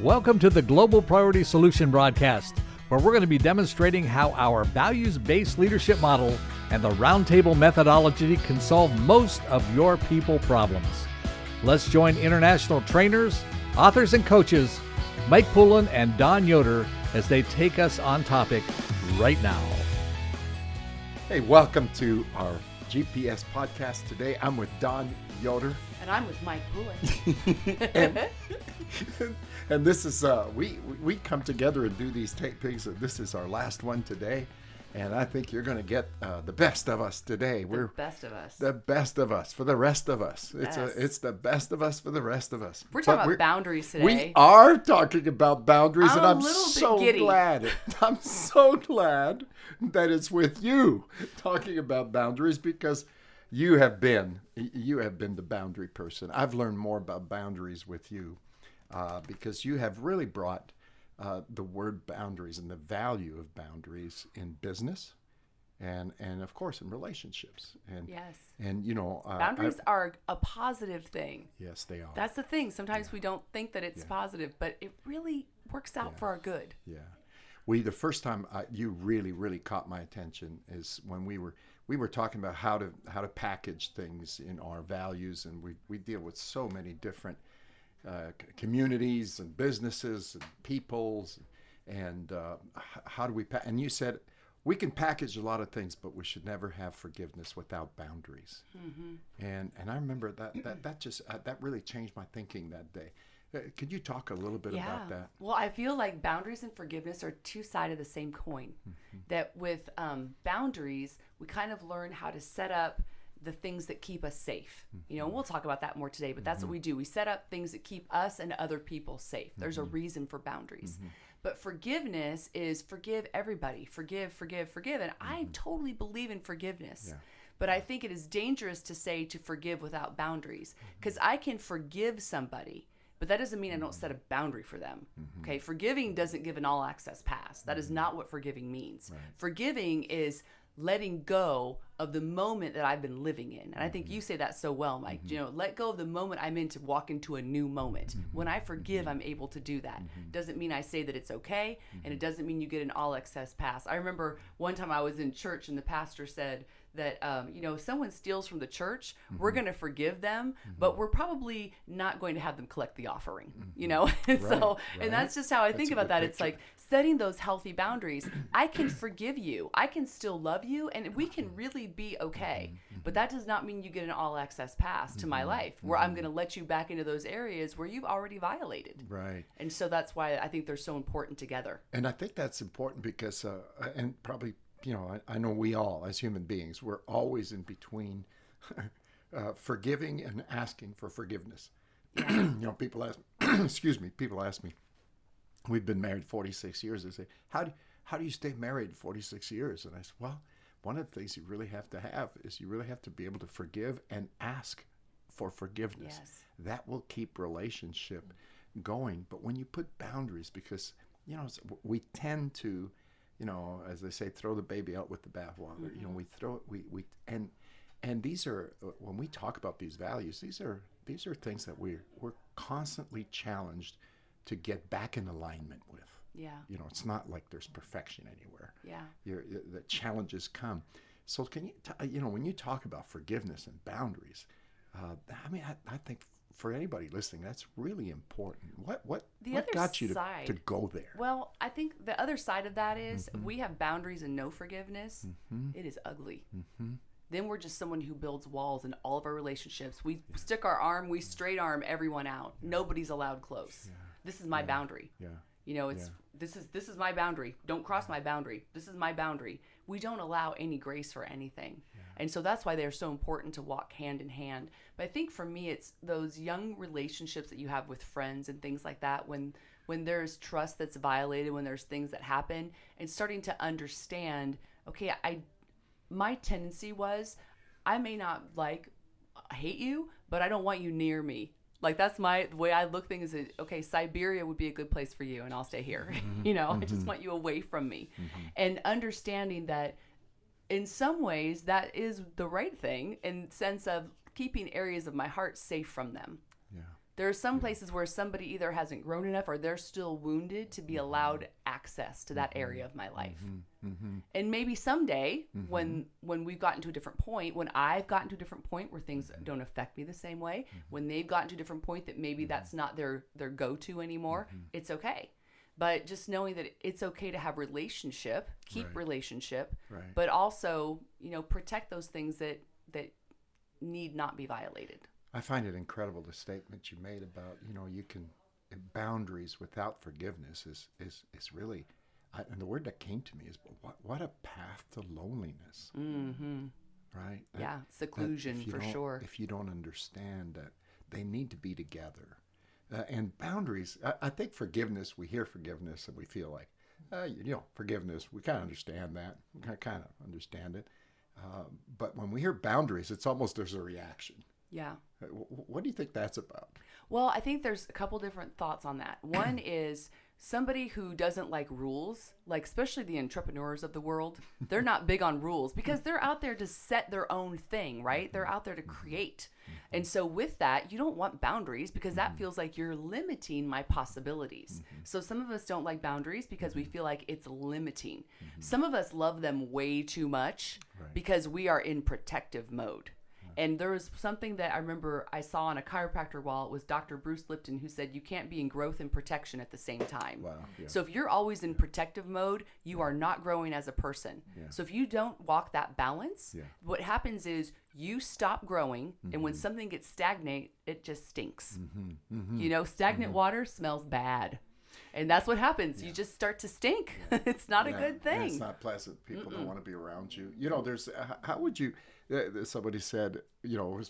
Welcome to the Global Priority Solution broadcast, where we're going to be demonstrating how our values based leadership model and the roundtable methodology can solve most of your people problems. Let's join international trainers, authors, and coaches, Mike Pullen and Dawn Yoder, as they take us on topic right now. Hey, welcome to our GPS podcast today. I'm with Dawn Yoder. And I'm with Mike Pullen. and, and this is uh, we we come together and do these tapings. And this is our last one today, and I think you're going to get uh, the best of us today. The We're best of us. the best of us for the rest of us. It's a, it's the best of us for the rest of us. We're talking But about boundaries today. We are talking about boundaries, I'm and I'm so giddy. glad. I'm so glad that it's with you talking about boundaries because you have been you have been the boundary person. I've learned more about boundaries with you uh, because you have really brought uh, the word boundaries and the value of boundaries in business. And, and of course in relationships and Yes. and you know uh, I- Boundaries are a positive thing. yes they are That's the thing. Sometimes we don't think that it's positive, but it really works out for our good. Yeah, we the first time I, you really really caught my attention is when we were we were talking about how to how to package things in our values, and we we deal with so many different uh, c- communities and businesses and peoples, and uh, h- how do we pa- and you said. We can package a lot of things, but we should never have forgiveness without boundaries. And and I remember that that that just uh, that really changed my thinking that day. Uh, could you talk a little bit about that? Well, I feel like boundaries and forgiveness are two sides of the same coin. Mm-hmm. That with um, boundaries, we kind of learn how to set up the things that keep us safe. You know, and we'll talk about that more today, but that's what mm-hmm. we do. We set up things that keep us and other people safe. There's a mm-hmm. reason for boundaries. But forgiveness is forgive everybody, forgive, forgive, forgive. And I totally believe in forgiveness. But I think it is dangerous to say to forgive without boundaries because I can forgive somebody, but that doesn't mean I don't set a boundary for them. Okay, forgiving doesn't give an all access pass. That is not what forgiving means. Forgiving is letting go of the moment that I've been living in. And I think you say that so well, Mike. You know, let go of the moment I'm in to walk into a new moment. When I forgive, I'm able to do that. Doesn't mean I say that it's okay, and it doesn't mean you get an all excess pass. I remember one time I was in church and the pastor said, that um, you know if someone steals from the church we're going to forgive them but we're probably not going to have them collect the offering you know and so right. and that's just how i think about that it's like setting those healthy boundaries i can forgive you. I can still love you and we can really be okay. But that does not mean you get an all access pass to my life where i'm going to let you back into those areas where you've already violated. Right. and so that's why i think they're so important together. And I think that's important because, uh, and probably, you know, I, I know we all, as human beings, we're always in between uh, forgiving and asking for forgiveness. you know, people ask, excuse me, people ask me, we've been married 46 years. They say, how do, how do you stay married 46 years? And I said, well, one of the things you really have to have is you really have to be able to forgive and ask for forgiveness. Yes. That will keep relationship going. But when you put boundaries, because you know we tend to, you know, as they say, throw the baby out with the bathwater. You know, we throw it. We we and and these are uh, when we talk about these values. These are these are things that we're we're constantly challenged to get back in alignment with. yeah You know, it's not like there's perfection anywhere yeah your, the challenges come. So can you, t- you know, when you talk about forgiveness and boundaries, uh, I mean, I, I think for anybody listening, that's really important. What what The what got you to, side- to go there? Well, I think the other side of that is Mm-hmm. we have boundaries and no forgiveness. It is ugly. Mm-hmm. Then we're just someone who builds walls in all of our relationships. We stick our arm, we straight arm everyone out. Nobody's allowed close. This is my boundary. yeah, You know, it's this is this is my boundary. Don't cross my boundary. This is my boundary. We don't allow any grace for anything. And so that's why they're so important to walk hand in hand. But I think for me it's those young relationships that you have with friends and things like that when when there's trust that's violated, when there's things that happen and starting to understand, okay, I my tendency was I may not like hate you, but I don't want you near me. Like that's my the way I look things is okay, Siberia would be a good place for you and I'll stay here. Mm-hmm. you know, I just mm-hmm. want you away from me. Mm-hmm. And understanding that in some ways that is the right thing in sense of keeping areas of my heart safe from them. There are some places where somebody either hasn't grown enough or they're still wounded to be allowed access to that area of my mm-hmm. life. Mm-hmm. Mm-hmm. And maybe someday when when we've gotten to a different point, when I've gotten to a different point where things don't affect me the same way, when they've gotten to a different point that maybe that's not their their go-to anymore, it's okay. But just knowing that it's okay to have relationship, keep Right. relationship, Right. but also, you know, protect those things that that need not be violated. I find it incredible the statement you made about you know you can boundaries without forgiveness is is is really, I, and the word that came to me is what what a path to loneliness, Mm-hmm. right? That- Yeah, seclusion for sure. If you don't understand that they need to be together, uh, and boundaries, I, I think forgiveness. We hear forgiveness and we feel like, uh, you, you know, forgiveness. We kind of understand that. We kind of understand it. Um, but when we hear boundaries, it's almost there's a reaction. Yeah. Wh- wh- What do you think that's about? Well, I think there's a couple different thoughts on that. One is somebody who doesn't like rules, like especially the entrepreneurs of the world, they're not big on rules because they're out there to set their own thing, right? They're out there to create. And so with that, you don't want boundaries because that mm-hmm. feels like you're limiting my possibilities. Mm-hmm. So some of us don't like boundaries because we mm-hmm. feel like it's limiting. Some of us love them way too much because we are in protective mode. And there was something that I remember I saw on a chiropractor wall. It was Dr. Bruce Lipton who said you can't be in growth and protection at the same time. Wow, yeah. So if you're always in protective mode, you are not growing as a person. So if you don't walk that balance, Yeah. what happens is you stop growing, and Mm-hmm. when something gets stagnant, it just stinks. Mm-hmm. Mm-hmm. You know, stagnant mm-hmm. water smells bad. And that's what happens. You just start to stink. it's not a Yeah, good and thing. It's not pleasant. People don't want to be around you. You know, there's uh, how would you? Uh, somebody said, you know,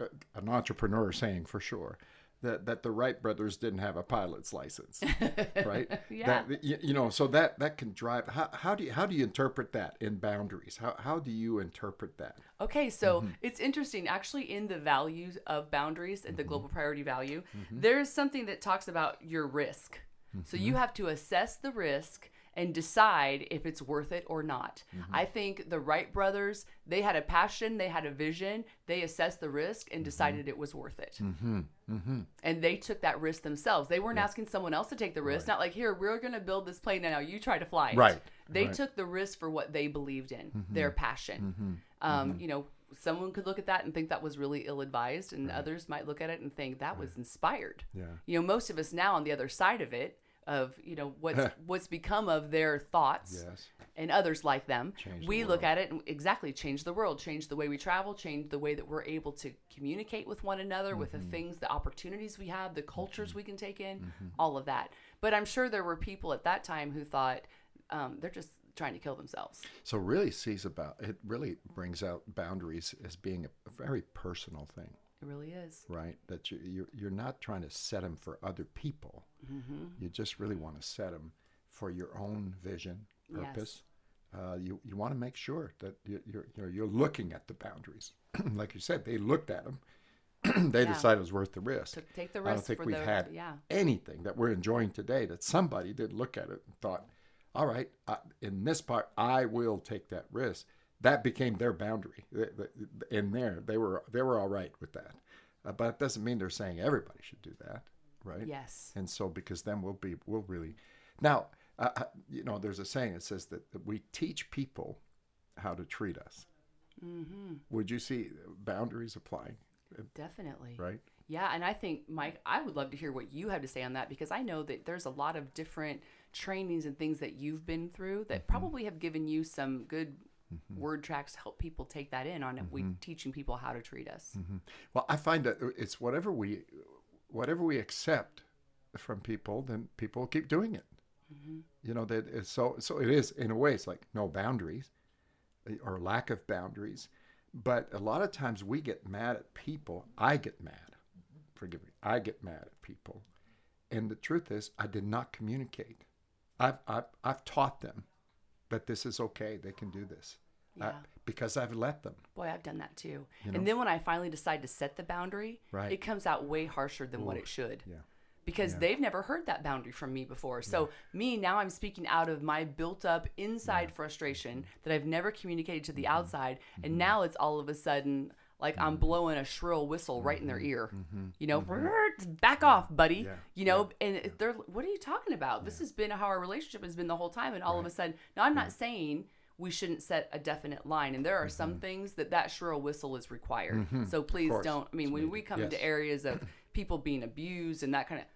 uh, an entrepreneur saying for sure that that the Wright brothers didn't have a pilot's license, right? Yeah. That, you, you know, so that that can drive. How, how do you how do you interpret that in boundaries? How how do you interpret that? Okay, so Mm-hmm. it's interesting. Actually, in the values of boundaries and the Mm-hmm. global priority value, there's something that talks about your risk. So Mm-hmm. you have to assess the risk and decide if it's worth it or not. Mm-hmm. I think the Wright brothers, they had a passion, they had a vision, they assessed the risk Mm-hmm. and decided it was worth it. And they took that risk themselves. They weren't asking someone else to take the risk. Not like, here, we're going to build this plane now. You try to fly it. Right, They right. Mm-hmm. took the risk for what they believed in, their passion. Um, You know, someone could look at that and think that was really ill advised, and others might look at it and think that was inspired. Yeah. You know, most of us now on the other side of it, of you know what's what's become of their thoughts Yes. and others like them Change the we look at it and exactly change the world change the way we travel change the way that we're able to communicate with one another with the Mm-hmm. things the opportunities we have the cultures we can take in all of that but i'm sure there were people at that time who thought um, they're just trying to kill themselves So really sees about it. Really brings out boundaries as being a, very personal thing. it really is right? That you, you're, you're not trying to set them for other people. Mm-hmm. You just really want to set them for your own vision, Yes. purpose. Uh, you, you want to make sure that you, you're, you're, you're looking at the boundaries. like you said, they looked at them. they Yeah. decided it was worth the risk. To take the risk. I don't think we've the- had yeah. anything that we're enjoying today that somebody did look at it and thought, all right, uh, in this part, I will take that risk. That became their boundary. In there, they were they were all right with that, uh, but it doesn't mean they're saying everybody should do that, right? yes And so, because then we'll be we'll really now, uh, uh, you know, there's a saying that says that, that we teach people how to treat us. mm-hmm. Would you see boundaries applying? definitely Right. Yeah, and I think Mike, I would love to hear what you have to say on that because I know that there's a lot of different trainings and things that you've been through that mm-hmm. probably have given you some good mm-hmm. word tracks to help people take that in on we mm-hmm. teaching people how to treat us. Well, I find that it's whatever we whatever we accept from people, then people keep doing it. You know that it's so so it is in a way it's like no boundaries eh, or lack of boundaries. But a lot of times we get mad at people. I get mad. Forgive me. I get mad at people. And the truth is I did not communicate. I've I've, I've taught them that this is okay. They can do this. Uh, I- because I've let them. Boy, I've done that too. And then when I finally decide to set the boundary, Right. it comes out way harsher than what it should. Yeah. because they've never heard that boundary from me before. So me now I'm speaking out of my built up inside frustration that I've never communicated to the mm-hmm. outside and mm-hmm. now it's all of a sudden like Mm-hmm. I'm blowing a shrill whistle right in their ear. You know, back off, buddy. Yeah. You know, and if they're what are you talking about? This has been how our relationship has been the whole time, and all of a sudden, now I'm not saying we shouldn't set a definite line, and there are some things that that shrill whistle is required. So please Mm-hmm. don't. I mean, when we come into areas of people being abused and that kind of.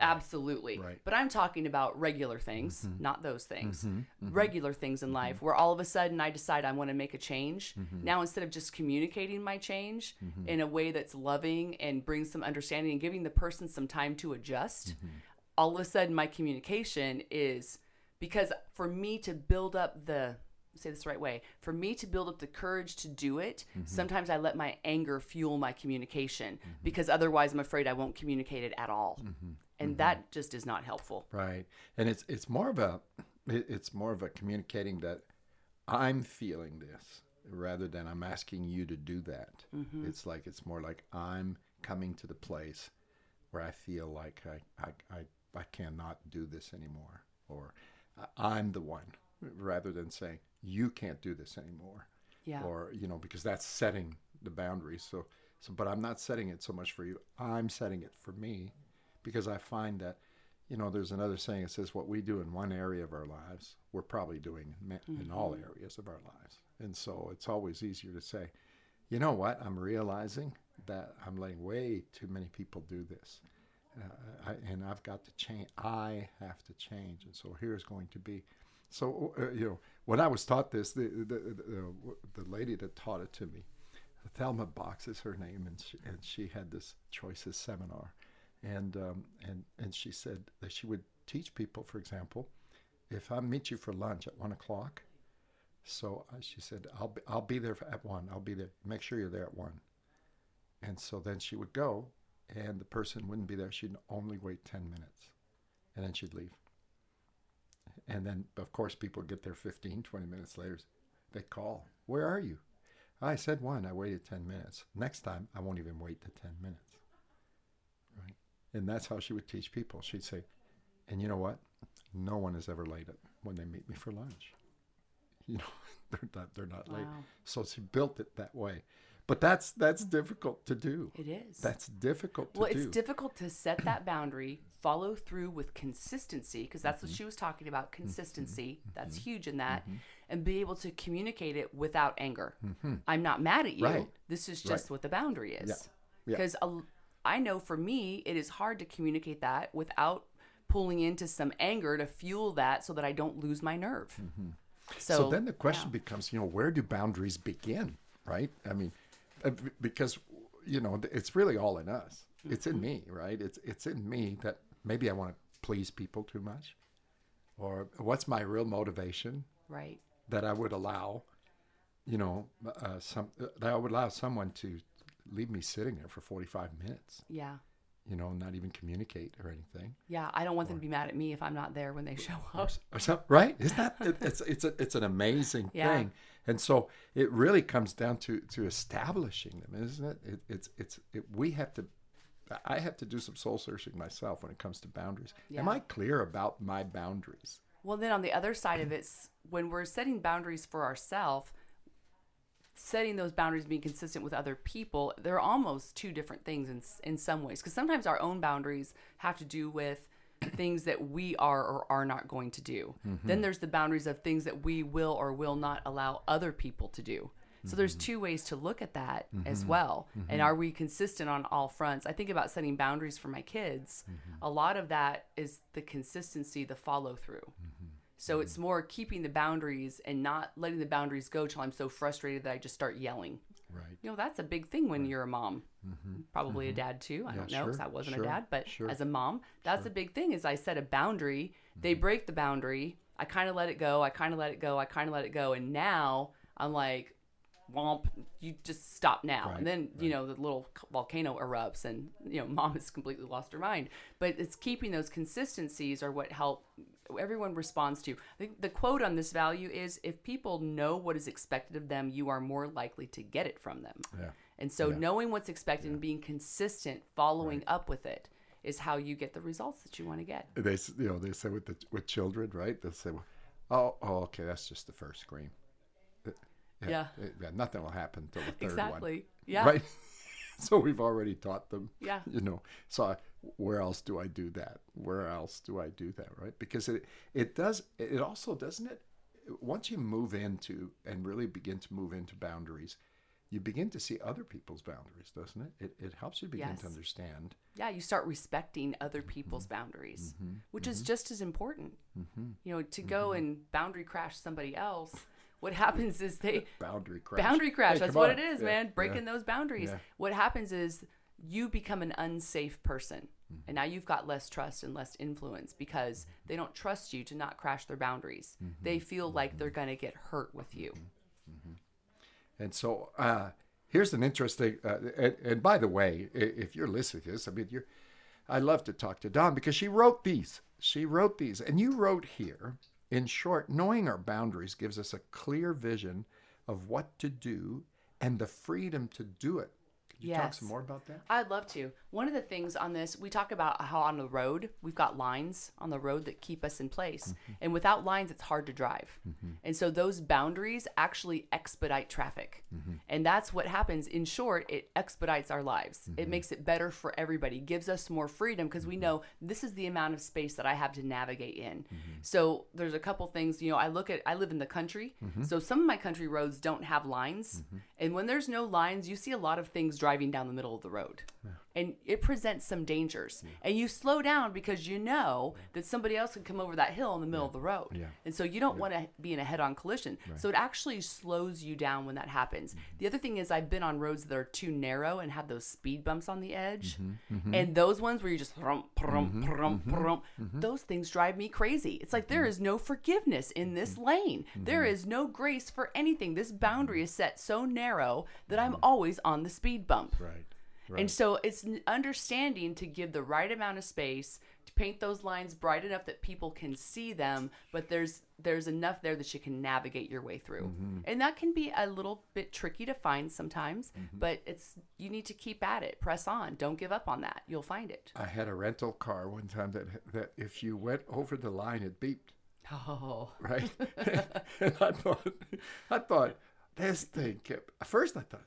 Absolutely. Right. But I'm talking about regular things, mm-hmm. not those things. Mm-hmm. Mm-hmm. Regular things in life where all of a sudden I decide I want to make a change. Now, instead of just communicating my change in a way that's loving and brings some understanding and giving the person some time to adjust, all of a sudden my communication is because for me to build up the say this the right way for me to build up the courage to do it sometimes i let my anger fuel my communication because otherwise i'm afraid i won't communicate it at all and mm-hmm. that just is not helpful. Right, and it's it's more of a it's more of a communicating that I'm feeling this rather than I'm asking you to do that. Mm-hmm. It's like it's more like I'm coming to the place where I feel like I I I, I cannot do this anymore, or I'm the one, rather than saying you can't do this anymore. Yeah. Or you know because that's setting the boundaries. So so but i'm not setting it so much for you. I'm setting it for me because i find that you know there's another saying that says what we do in one area of our lives we're probably doing in, in all areas of our lives and so it's always easier to say you know what i'm realizing that i'm letting way too many people do this uh, I, and I've got to change. I have to change, and so here's going to be. So uh, you know, when I was taught this, the the, the the lady that taught it to me, Thelma Box is her name, and she, and she had this choices seminar, and um, and and she said that she would teach people, for example, if I meet you for lunch at one o'clock, so she said I'll be, I'll be there at one. I'll be there. Make sure you're there at one. And so then she would go, and the person wouldn't be there. She'd only wait 10 minutes, and then she'd leave. And then, of course, people get there 15, 20 minutes later. They call, Where are you? I said one. I waited 10 minutes. Next time, I won't even wait the 10 minutes. And that's how she would teach people. She'd say, And you know what? No one is ever late it when they meet me for lunch. You know, they're not, they're not late. So she built it that way. But that's that's difficult to do. it is That's difficult to well do. it's difficult to set that boundary follow through with consistency because that's Mm-hmm. what she was talking about consistency that's huge in that and be able to communicate it without anger i'm not mad at you Mm-hmm. Right. this is just Right. what the boundary is Yeah. Yeah. I know for me it is hard to communicate that without pulling into some anger to fuel that so that i don't lose my nerve so, Mm-hmm. so, then the question yeah. becomes, you know, where do boundaries begin, right? I mean, uh, because you know, it's really all in us. It's in me, right? It's it's in me that maybe I want to please people too much, or what's my real motivation right that I would allow, you know, uh, some uh, that I would allow someone to leave me sitting there for forty five minutes, yeah you know, not even communicate or anything. yeah i don't want them to be mad at me if i'm not there when they show up or something, right? Isn't that it, it's it's a, it's an amazing Yeah. thing, and so it really comes down to to establishing them, isn't it? it it's it's it, we have to. I have to do some soul searching myself when it comes to boundaries. Am I clear about my boundaries? Well, then on the other side of it, when we're setting boundaries for ourselves, setting those boundaries, being consistent with other people, they're almost two different things in, in some ways. Because sometimes our own boundaries have to do with things that we are or are not going to do. Mm-hmm. Then there's the boundaries of things that we will or will not allow other people to do. So there's mm-hmm. two ways to look at that as mm-hmm. well. And are we consistent on all fronts? I think about setting boundaries for my kids. A lot of that is the consistency, the follow through. So it's more keeping the boundaries and not letting the boundaries go till I'm so frustrated that I just start yelling. Right. You know, that's a big thing when you're a mom. Mm-hmm. Probably a mm-hmm. dad too. I Yeah, don't know because sure, I wasn't sure, a dad, but sure, as a mom, that's a big thing. Is I set a boundary, they mm-hmm. break the boundary. I kind of let it go. I kind of let it go. I kind of let it go, and now I'm like, womp, you just stop now. Right, and then you know the little volcano erupts, and you know mom has completely lost her mind. But it's keeping those consistencies are what help everyone responds to. I think the quote on this value is if people know what is expected of them, you are more likely to get it from them. Yeah. And so knowing what's expected and being consistent, following up with it is how you get the results that you want to get. They you know they say with the with children, right? They'll say, "Oh, oh, okay, that's just the first scream." Uh, Yeah. uh, yeah, nothing will happen till the third one. Exactly. Yeah. Right. so we've already taught them. Yeah. You know. So I, where else do I do that? Where else do I do that? Right. Because it it does it also doesn't it once you move into and really begin to move into boundaries, you begin to see other people's boundaries, doesn't it? It, it helps you begin Yes. to understand. Yeah, you start respecting other people's boundaries, which is just as important. You know, to go and boundary crash somebody else, what happens is they Boundary crash. boundary crash. Hey, That's what on. it is, Yeah, man. yeah. Breaking those boundaries. Yeah. What happens is you become an unsafe person. Mm-hmm. And now you've got less trust and less influence because they don't trust you to not crash their boundaries. Mm-hmm. They feel like they're going to get hurt with you. And so uh, here's an interesting. Uh, and, and by the way, if you're listening to this, I mean, you're. I love to talk to Dawn because she wrote these. She wrote these, and you wrote here. In short, knowing our boundaries gives us a clear vision of what to do and the freedom to do it. Could you talk some more about that? I'd love to. One of the things on this, we talk about how on the road, we've got lines on the road that keep us in place. Mm-hmm. And without lines, it's hard to drive. And so those boundaries actually expedite traffic. Mm-hmm. And that's what happens. In short, it expedites our lives. It Mm-hmm. makes it better for everybody, gives us more freedom because we know this is the amount of space that I have to navigate in. Mm-hmm. So there's a couple things, you know, I look at, I live in the country. Mm-hmm. So some of my country roads don't have lines. And when there's no lines, you see a lot of things driving down the middle of the road. And it presents some dangers. And you slow down because you know that somebody else can come over that hill in the middle of the road. Yeah. And so you don't want to be in a head on collision. So it actually slows you down when that happens. Mm-hmm. The other thing is, I've been on roads that are too narrow and have those speed bumps on the edge. Mm-hmm. And those ones where you just, prum, prum, prum, Mm-hmm. those things drive me crazy. It's like there is no forgiveness in this Mm-hmm. lane, There is no grace for anything. This boundary is set so narrow that I'm always on the speed bump. Right. And so it's understanding to give the right amount of space to paint those lines bright enough that people can see them, but there's there's enough there that you can navigate your way through. Mm-hmm. And that can be a little bit tricky to find sometimes, mm-hmm. but it's you need to keep at it, press on, don't give up on that. You'll find it. I had a rental car one time that that if you went over the line, it beeped. Oh, right? and I thought, I thought, this thing kept. At first, I thought,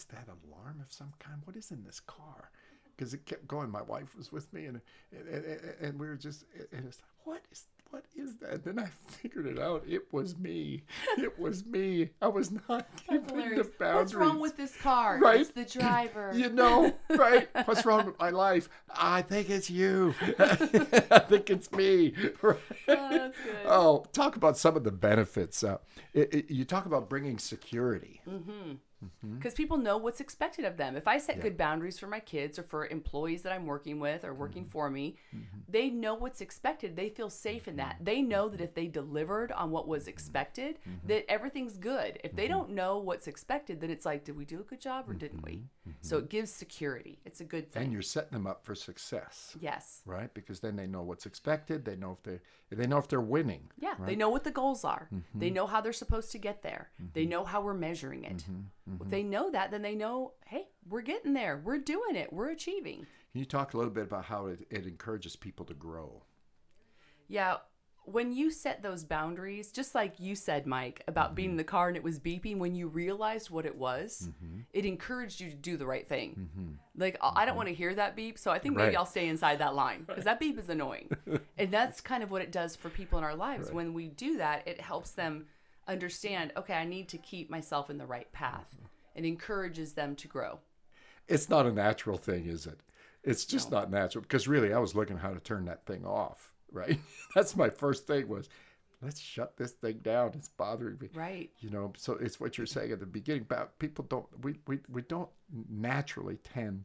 is that alarm of some kind? What is in this car? Because it kept going. My wife was with me, and and, and, and we were just, and it's like, what is what is that? Then I figured it out. It was me. It was me. I was not keeping the boundaries. What's wrong with this car? Right. It's the driver. You know, right? What's wrong with my life? I think it's you. I think it's me. Right? Oh, that's good. Oh, talk about some of the benefits. Uh, it, it- you talk about bringing security. Because people know what's expected of them. If I set good boundaries for my kids or for employees that I'm working with or working Mm-hmm. for me, they know what's expected. They feel safe in that. They know that if they delivered on what was expected, Mm-hmm. that everything's good. If they don't know what's expected, then it's like, did we do a good job or didn't we? So it gives security. It's a good Mm-hmm. And you're setting them up for success, Yes. right? Because then they know what's expected. They know if they they know if they're winning. Yeah, they know what the goals are. Mm-hmm. They know how they're supposed to get there. They know how we're measuring it. Mm-hmm. If they know that, then they know, hey, we're getting there. We're doing it. We're achieving. Can you talk a little bit about how it, it encourages people to grow? Yeah. When you set those boundaries, just like you said, Mike, about mm-hmm. being in the car and it was beeping, when you realized what it was, mm-hmm. it encouraged you to do the right thing. Mm-hmm. Like, I I don't want to hear that beep, so I think maybe Right. I'll stay inside that line because that beep is annoying. and that's kind of what it does for people in our lives. When we do that, it helps them understand okay, I need to keep myself in the right path. Mm-hmm. It encourages them to grow. It's not a natural thing, is it? It's just not natural because really, I was looking how to turn that thing off. Right? That's my first thing was, let's shut this thing down. It's bothering me. Right. You know, so it's what you're saying at the beginning. About people don't we, we, we don't naturally tend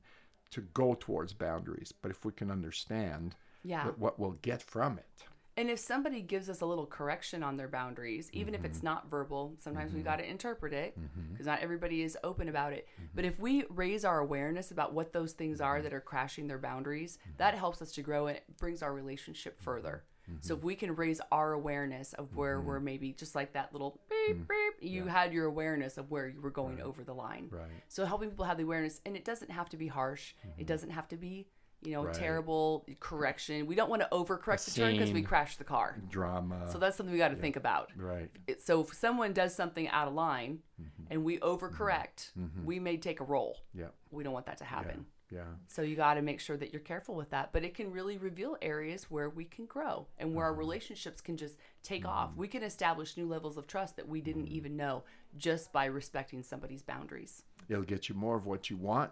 to go towards boundaries, but if we can understand Yeah. what, what we'll get from it. And if somebody gives us a little correction on their boundaries, even if it's mm-hmm. not verbal, sometimes we mm-hmm. got to interpret it mm-hmm. because not everybody is open about it. But if we raise our awareness about what those things are that are crashing their boundaries, that helps us to grow and it brings our relationship further. So if we can raise our awareness of where we're maybe just like that little beep beep, you had your awareness of where you were going over the line. Right. So helping people have the awareness, and it doesn't have to be harsh. It doesn't have to be you know, Right. terrible correction. We don't want to overcorrect the turn because we crash the car. Drama. So that's something we got to think about. right. It- So if someone does something out of line Mm-hmm. and we overcorrect, mm-hmm. Mm-hmm. we may take a roll. Yeah. We don't want that to happen. Yeah. So you got to make sure that you're careful with that. But it can really reveal areas where we can grow and where our mm-hmm. relationships can just take off. We can establish new levels of trust that we didn't even know just by respecting somebody's boundaries. It'll get you more of what you want,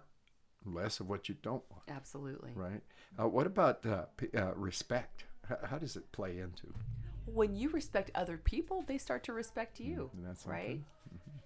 less of what you don't want. Absolutely. Right. Uh, what about uh, p- uh, respect? How, how does it play into? When you respect other people, they start to respect you. That right? something?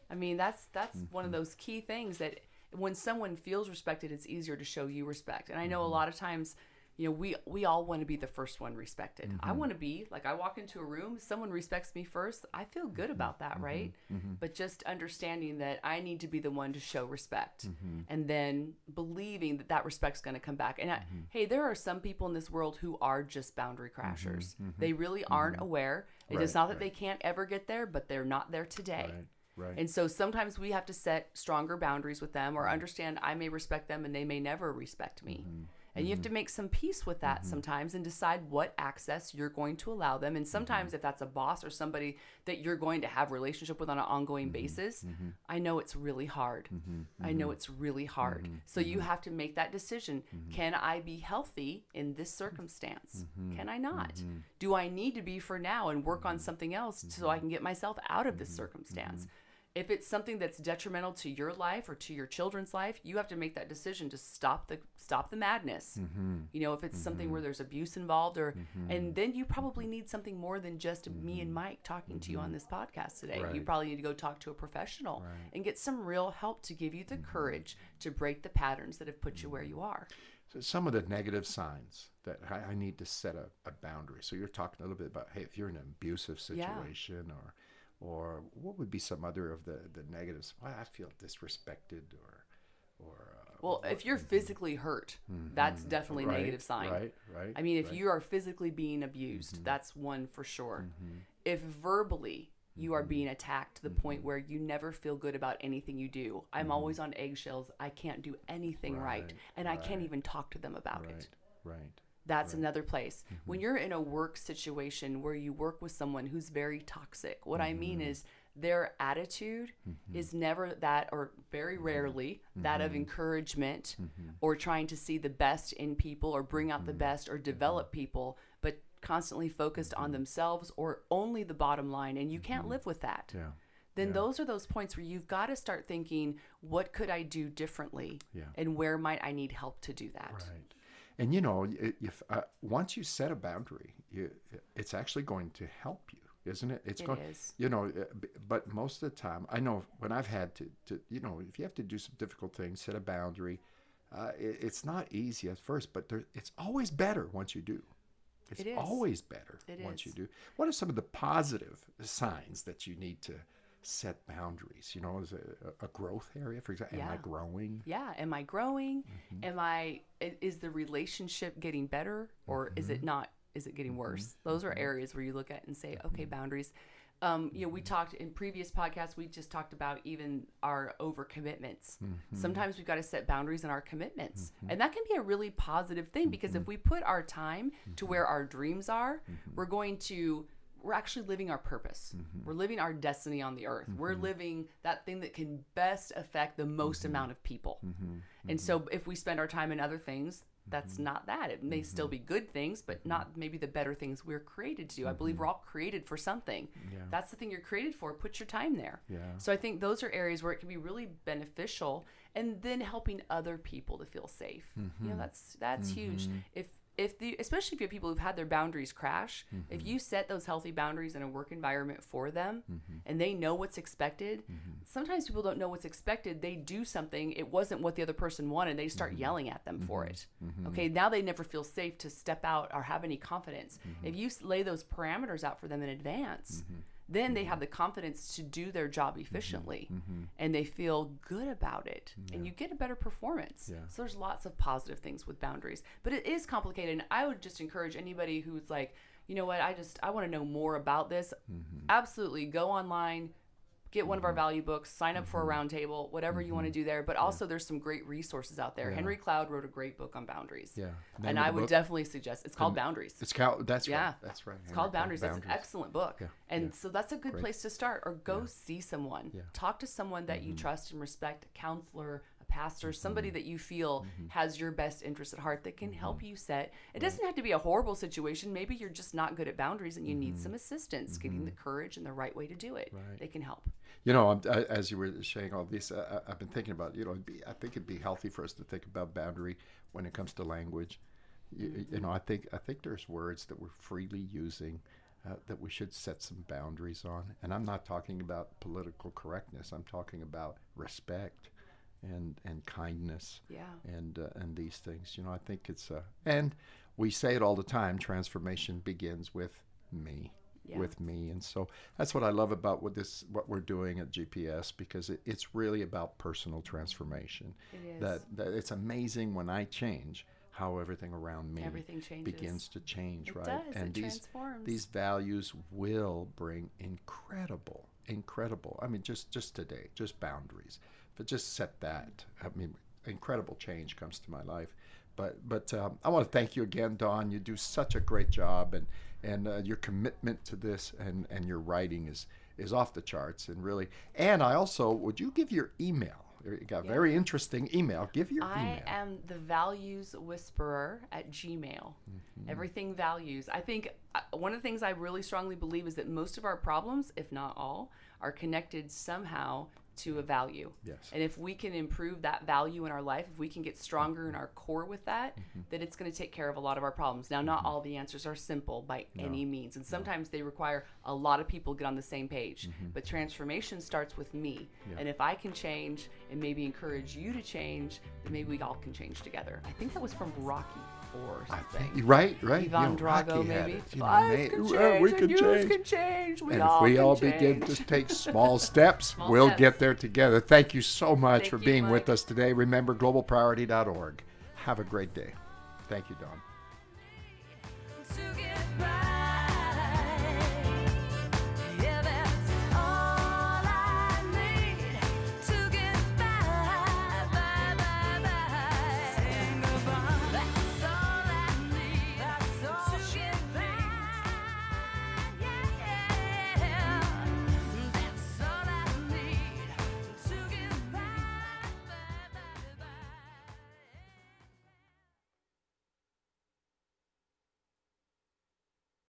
I mean, that's that's one of those key things that when someone feels respected, it's easier to show you respect. And I know a lot of times, you know, we we all want to be the first one respected. I mm-hmm. want to be like I walk into a room, someone respects me first. I feel good mm-hmm. about that, mm-hmm. right? But just understanding that I need to be the one to show respect, and then believing that that respect's going to come back. And I, hey, there are some people in this world who are just boundary crashers. They really aren't aware. It is Right, not that they can't ever get there, but they're not there today. Right. Right. And so sometimes we have to set stronger boundaries with them or understand I may respect them and they may never respect me. And you have to mm-hmm. make some peace with that mm-hmm. sometimes and decide what access you're going to allow them. And sometimes mm-hmm. if that's a boss or somebody that you're going to have relationship with on an ongoing basis, I know it's really hard. I know it's really hard. So you have to make that decision. Can I be healthy in this circumstance? Can I not? Do I need to be for now and work on something else so I can get myself out of this circumstance? If it's something that's detrimental to your life or to your children's life you have to make that decision to stop the stop the madness. Mm-hmm. You know if it's something mm-hmm. where there's abuse involved or mm-hmm. and then you probably need something more than just me and mike talking to you on this podcast today. You probably need to go talk to a professional and get some real help to give you the courage to break the patterns that have put you where you are. So some of the negative signs that I, I need to set a, a boundary. So you're talking a little bit about, hey, if you're in an abusive Yeah. situation, or or what would be some other of the the negatives? Well, I feel disrespected, or or uh, well if you're mm-hmm. physically hurt that's mm-hmm. definitely a negative sign Right. Right. I mean, if right. you are physically being abused, mm-hmm. that's one for sure. If verbally you are being attacked to the point where you never feel good about anything you do, I'm always on eggshells. I can't do anything right, Right, and I can't even talk to them about right, it. right. That's another place. When mm-hmm. you're in a work situation where you work with someone who's very toxic, what I mean mm-hmm. is their attitude mm-hmm. is never that, or very rarely, that of encouragement or trying to see the best in people or bring out the best or develop people, but constantly focused on themselves or only the bottom line. And you can't live with that. Yeah. Then those are those points where you've got to start thinking, what could I do differently? Yeah. And where might I need help to do that? Right. And you know, if uh, once you set a boundary, you, it's actually going to help you, isn't it? It's It going, is. you know. uh, But most of the time, I know when I've had to, to you know, if you have to do some difficult things, set a boundary. Uh, it, it's not easy at first, but there, it's always better once you do. It's It is. always better It once you do. What are some of the positive signs that you need to set boundaries? You know, is a, a growth area, for example? Am I growing? yeah am i growing Mm-hmm. am i is the relationship getting better or is Mm-hmm. it not is it getting worse those are areas where you look at and say okay boundaries um, you know we talked in previous podcasts we just talked about even our overcommitments Mm-hmm. sometimes we've got to set boundaries in our commitments and that can be a really positive thing because if we put our time to Mm-hmm. where our dreams are we're going to we're actually living our purpose. Mm-hmm. We're living our destiny on the earth. We're living that thing that can best affect the most Mm-hmm. amount of people. And so if we spend our time in other things, that's Mm-hmm. not that. It may still be good things, but not maybe the better things we're created to do. I Mm-hmm. believe we're all created for something. That's the thing you're created for. Put your time there. Yeah. So I think those are areas where it can be really beneficial and then helping other people to feel safe. You know, that's that's huge. If if the especially if you have people who've had their boundaries crash, if mm-hmm. you set those healthy boundaries in a work environment for them mm-hmm. and they know what's expected, mm-hmm. sometimes people don't know what's expected. They do something, it wasn't what the other person wanted, they start yelling at them for it. Okay, now they never feel safe to step out or have any confidence. If you lay those parameters out for them in advance, then they have the confidence to do their job mm-hmm. efficiently mm-hmm. and they feel good about it and you get a better performance. Yeah. so there's lots of positive things with boundaries but it is complicated and i would just encourage anybody who's like you know what? I just i want to know more about this. Mm-hmm. Absolutely go online get one of our mm-hmm. value books, sign up for a mm-hmm. roundtable, whatever you want to mm-hmm. do there. But also, there's some great resources out there. Henry Cloud wrote a great book on boundaries. Yeah. Name And I would book? definitely suggest it's called Boundaries. It's cal- that's Yeah. right. That's right. It's called Henry Boundaries. Cloud, That's an excellent book. Yeah, And yeah. so that's a good place to start. Or go see someone. Yeah. Mm-hmm. Talk to someone that you trust and respect, a counselor, pastor, Mm-hmm. somebody that you feel has your best interest at heart that can help you set. It doesn't have to be a horrible situation. Maybe you're just not good at boundaries and you need some assistance, getting the courage and the right way to do it. Mm-hmm. Right. They can help. You know, I'm, I, as you were saying all this, uh, I- I've been thinking about. You know, it'd be, I think it'd be healthy for us to think about boundary when it comes to language. You, you know, I think I think there's words that we're freely using uh, that we should set some boundaries on. And I'm not talking about political correctness. I'm talking about respect and and kindness Yeah. and uh, and these things. You know, I think it's uh, and we say it all the time. Transformation begins with me, Yeah. with me, and so that's what I love about what this what we're doing at GPS because it, it's really about personal transformation. It is. That that it's amazing when I change how everything around me Everything changes. begins to change, It right? does. And It these transforms. these values will bring incredible, incredible. I mean, just just today, just boundaries. But just set that. I mean, incredible change comes to my life. But but um, I want to thank you again, Dawn. You do such a great job, and and uh, your commitment to this and and your writing is is off the charts, and really. And I also would you give your email? You got a very interesting email. Give your I email. am the values whisperer at Gmail. Mm-hmm. Everything values. I think uh, one of the things I really strongly believe is that most of our problems, if not all, are connected somehow to a value. Yes. And if we can improve that value in our life, if we can get stronger in our core with that, Mm-hmm. then it's going to take care of a lot of our problems. Now, not all the answers are simple by any means, and sometimes they require a lot of people to get on the same page. Mm-hmm. But transformation starts with me, and if I can change and maybe encourage you to change, then maybe we all can change together. I think that was from Rocky or something. Right, right. Ivan you know, Drago, Rocky maybe. it, you know, Us can well, change, we and can change. can change. We and all if we all begin to take small steps, Small we'll steps. get there together. Thank you so much Thank for you, being with us today. Remember globalpriority.org. Have a great day. Thank you, Dawn.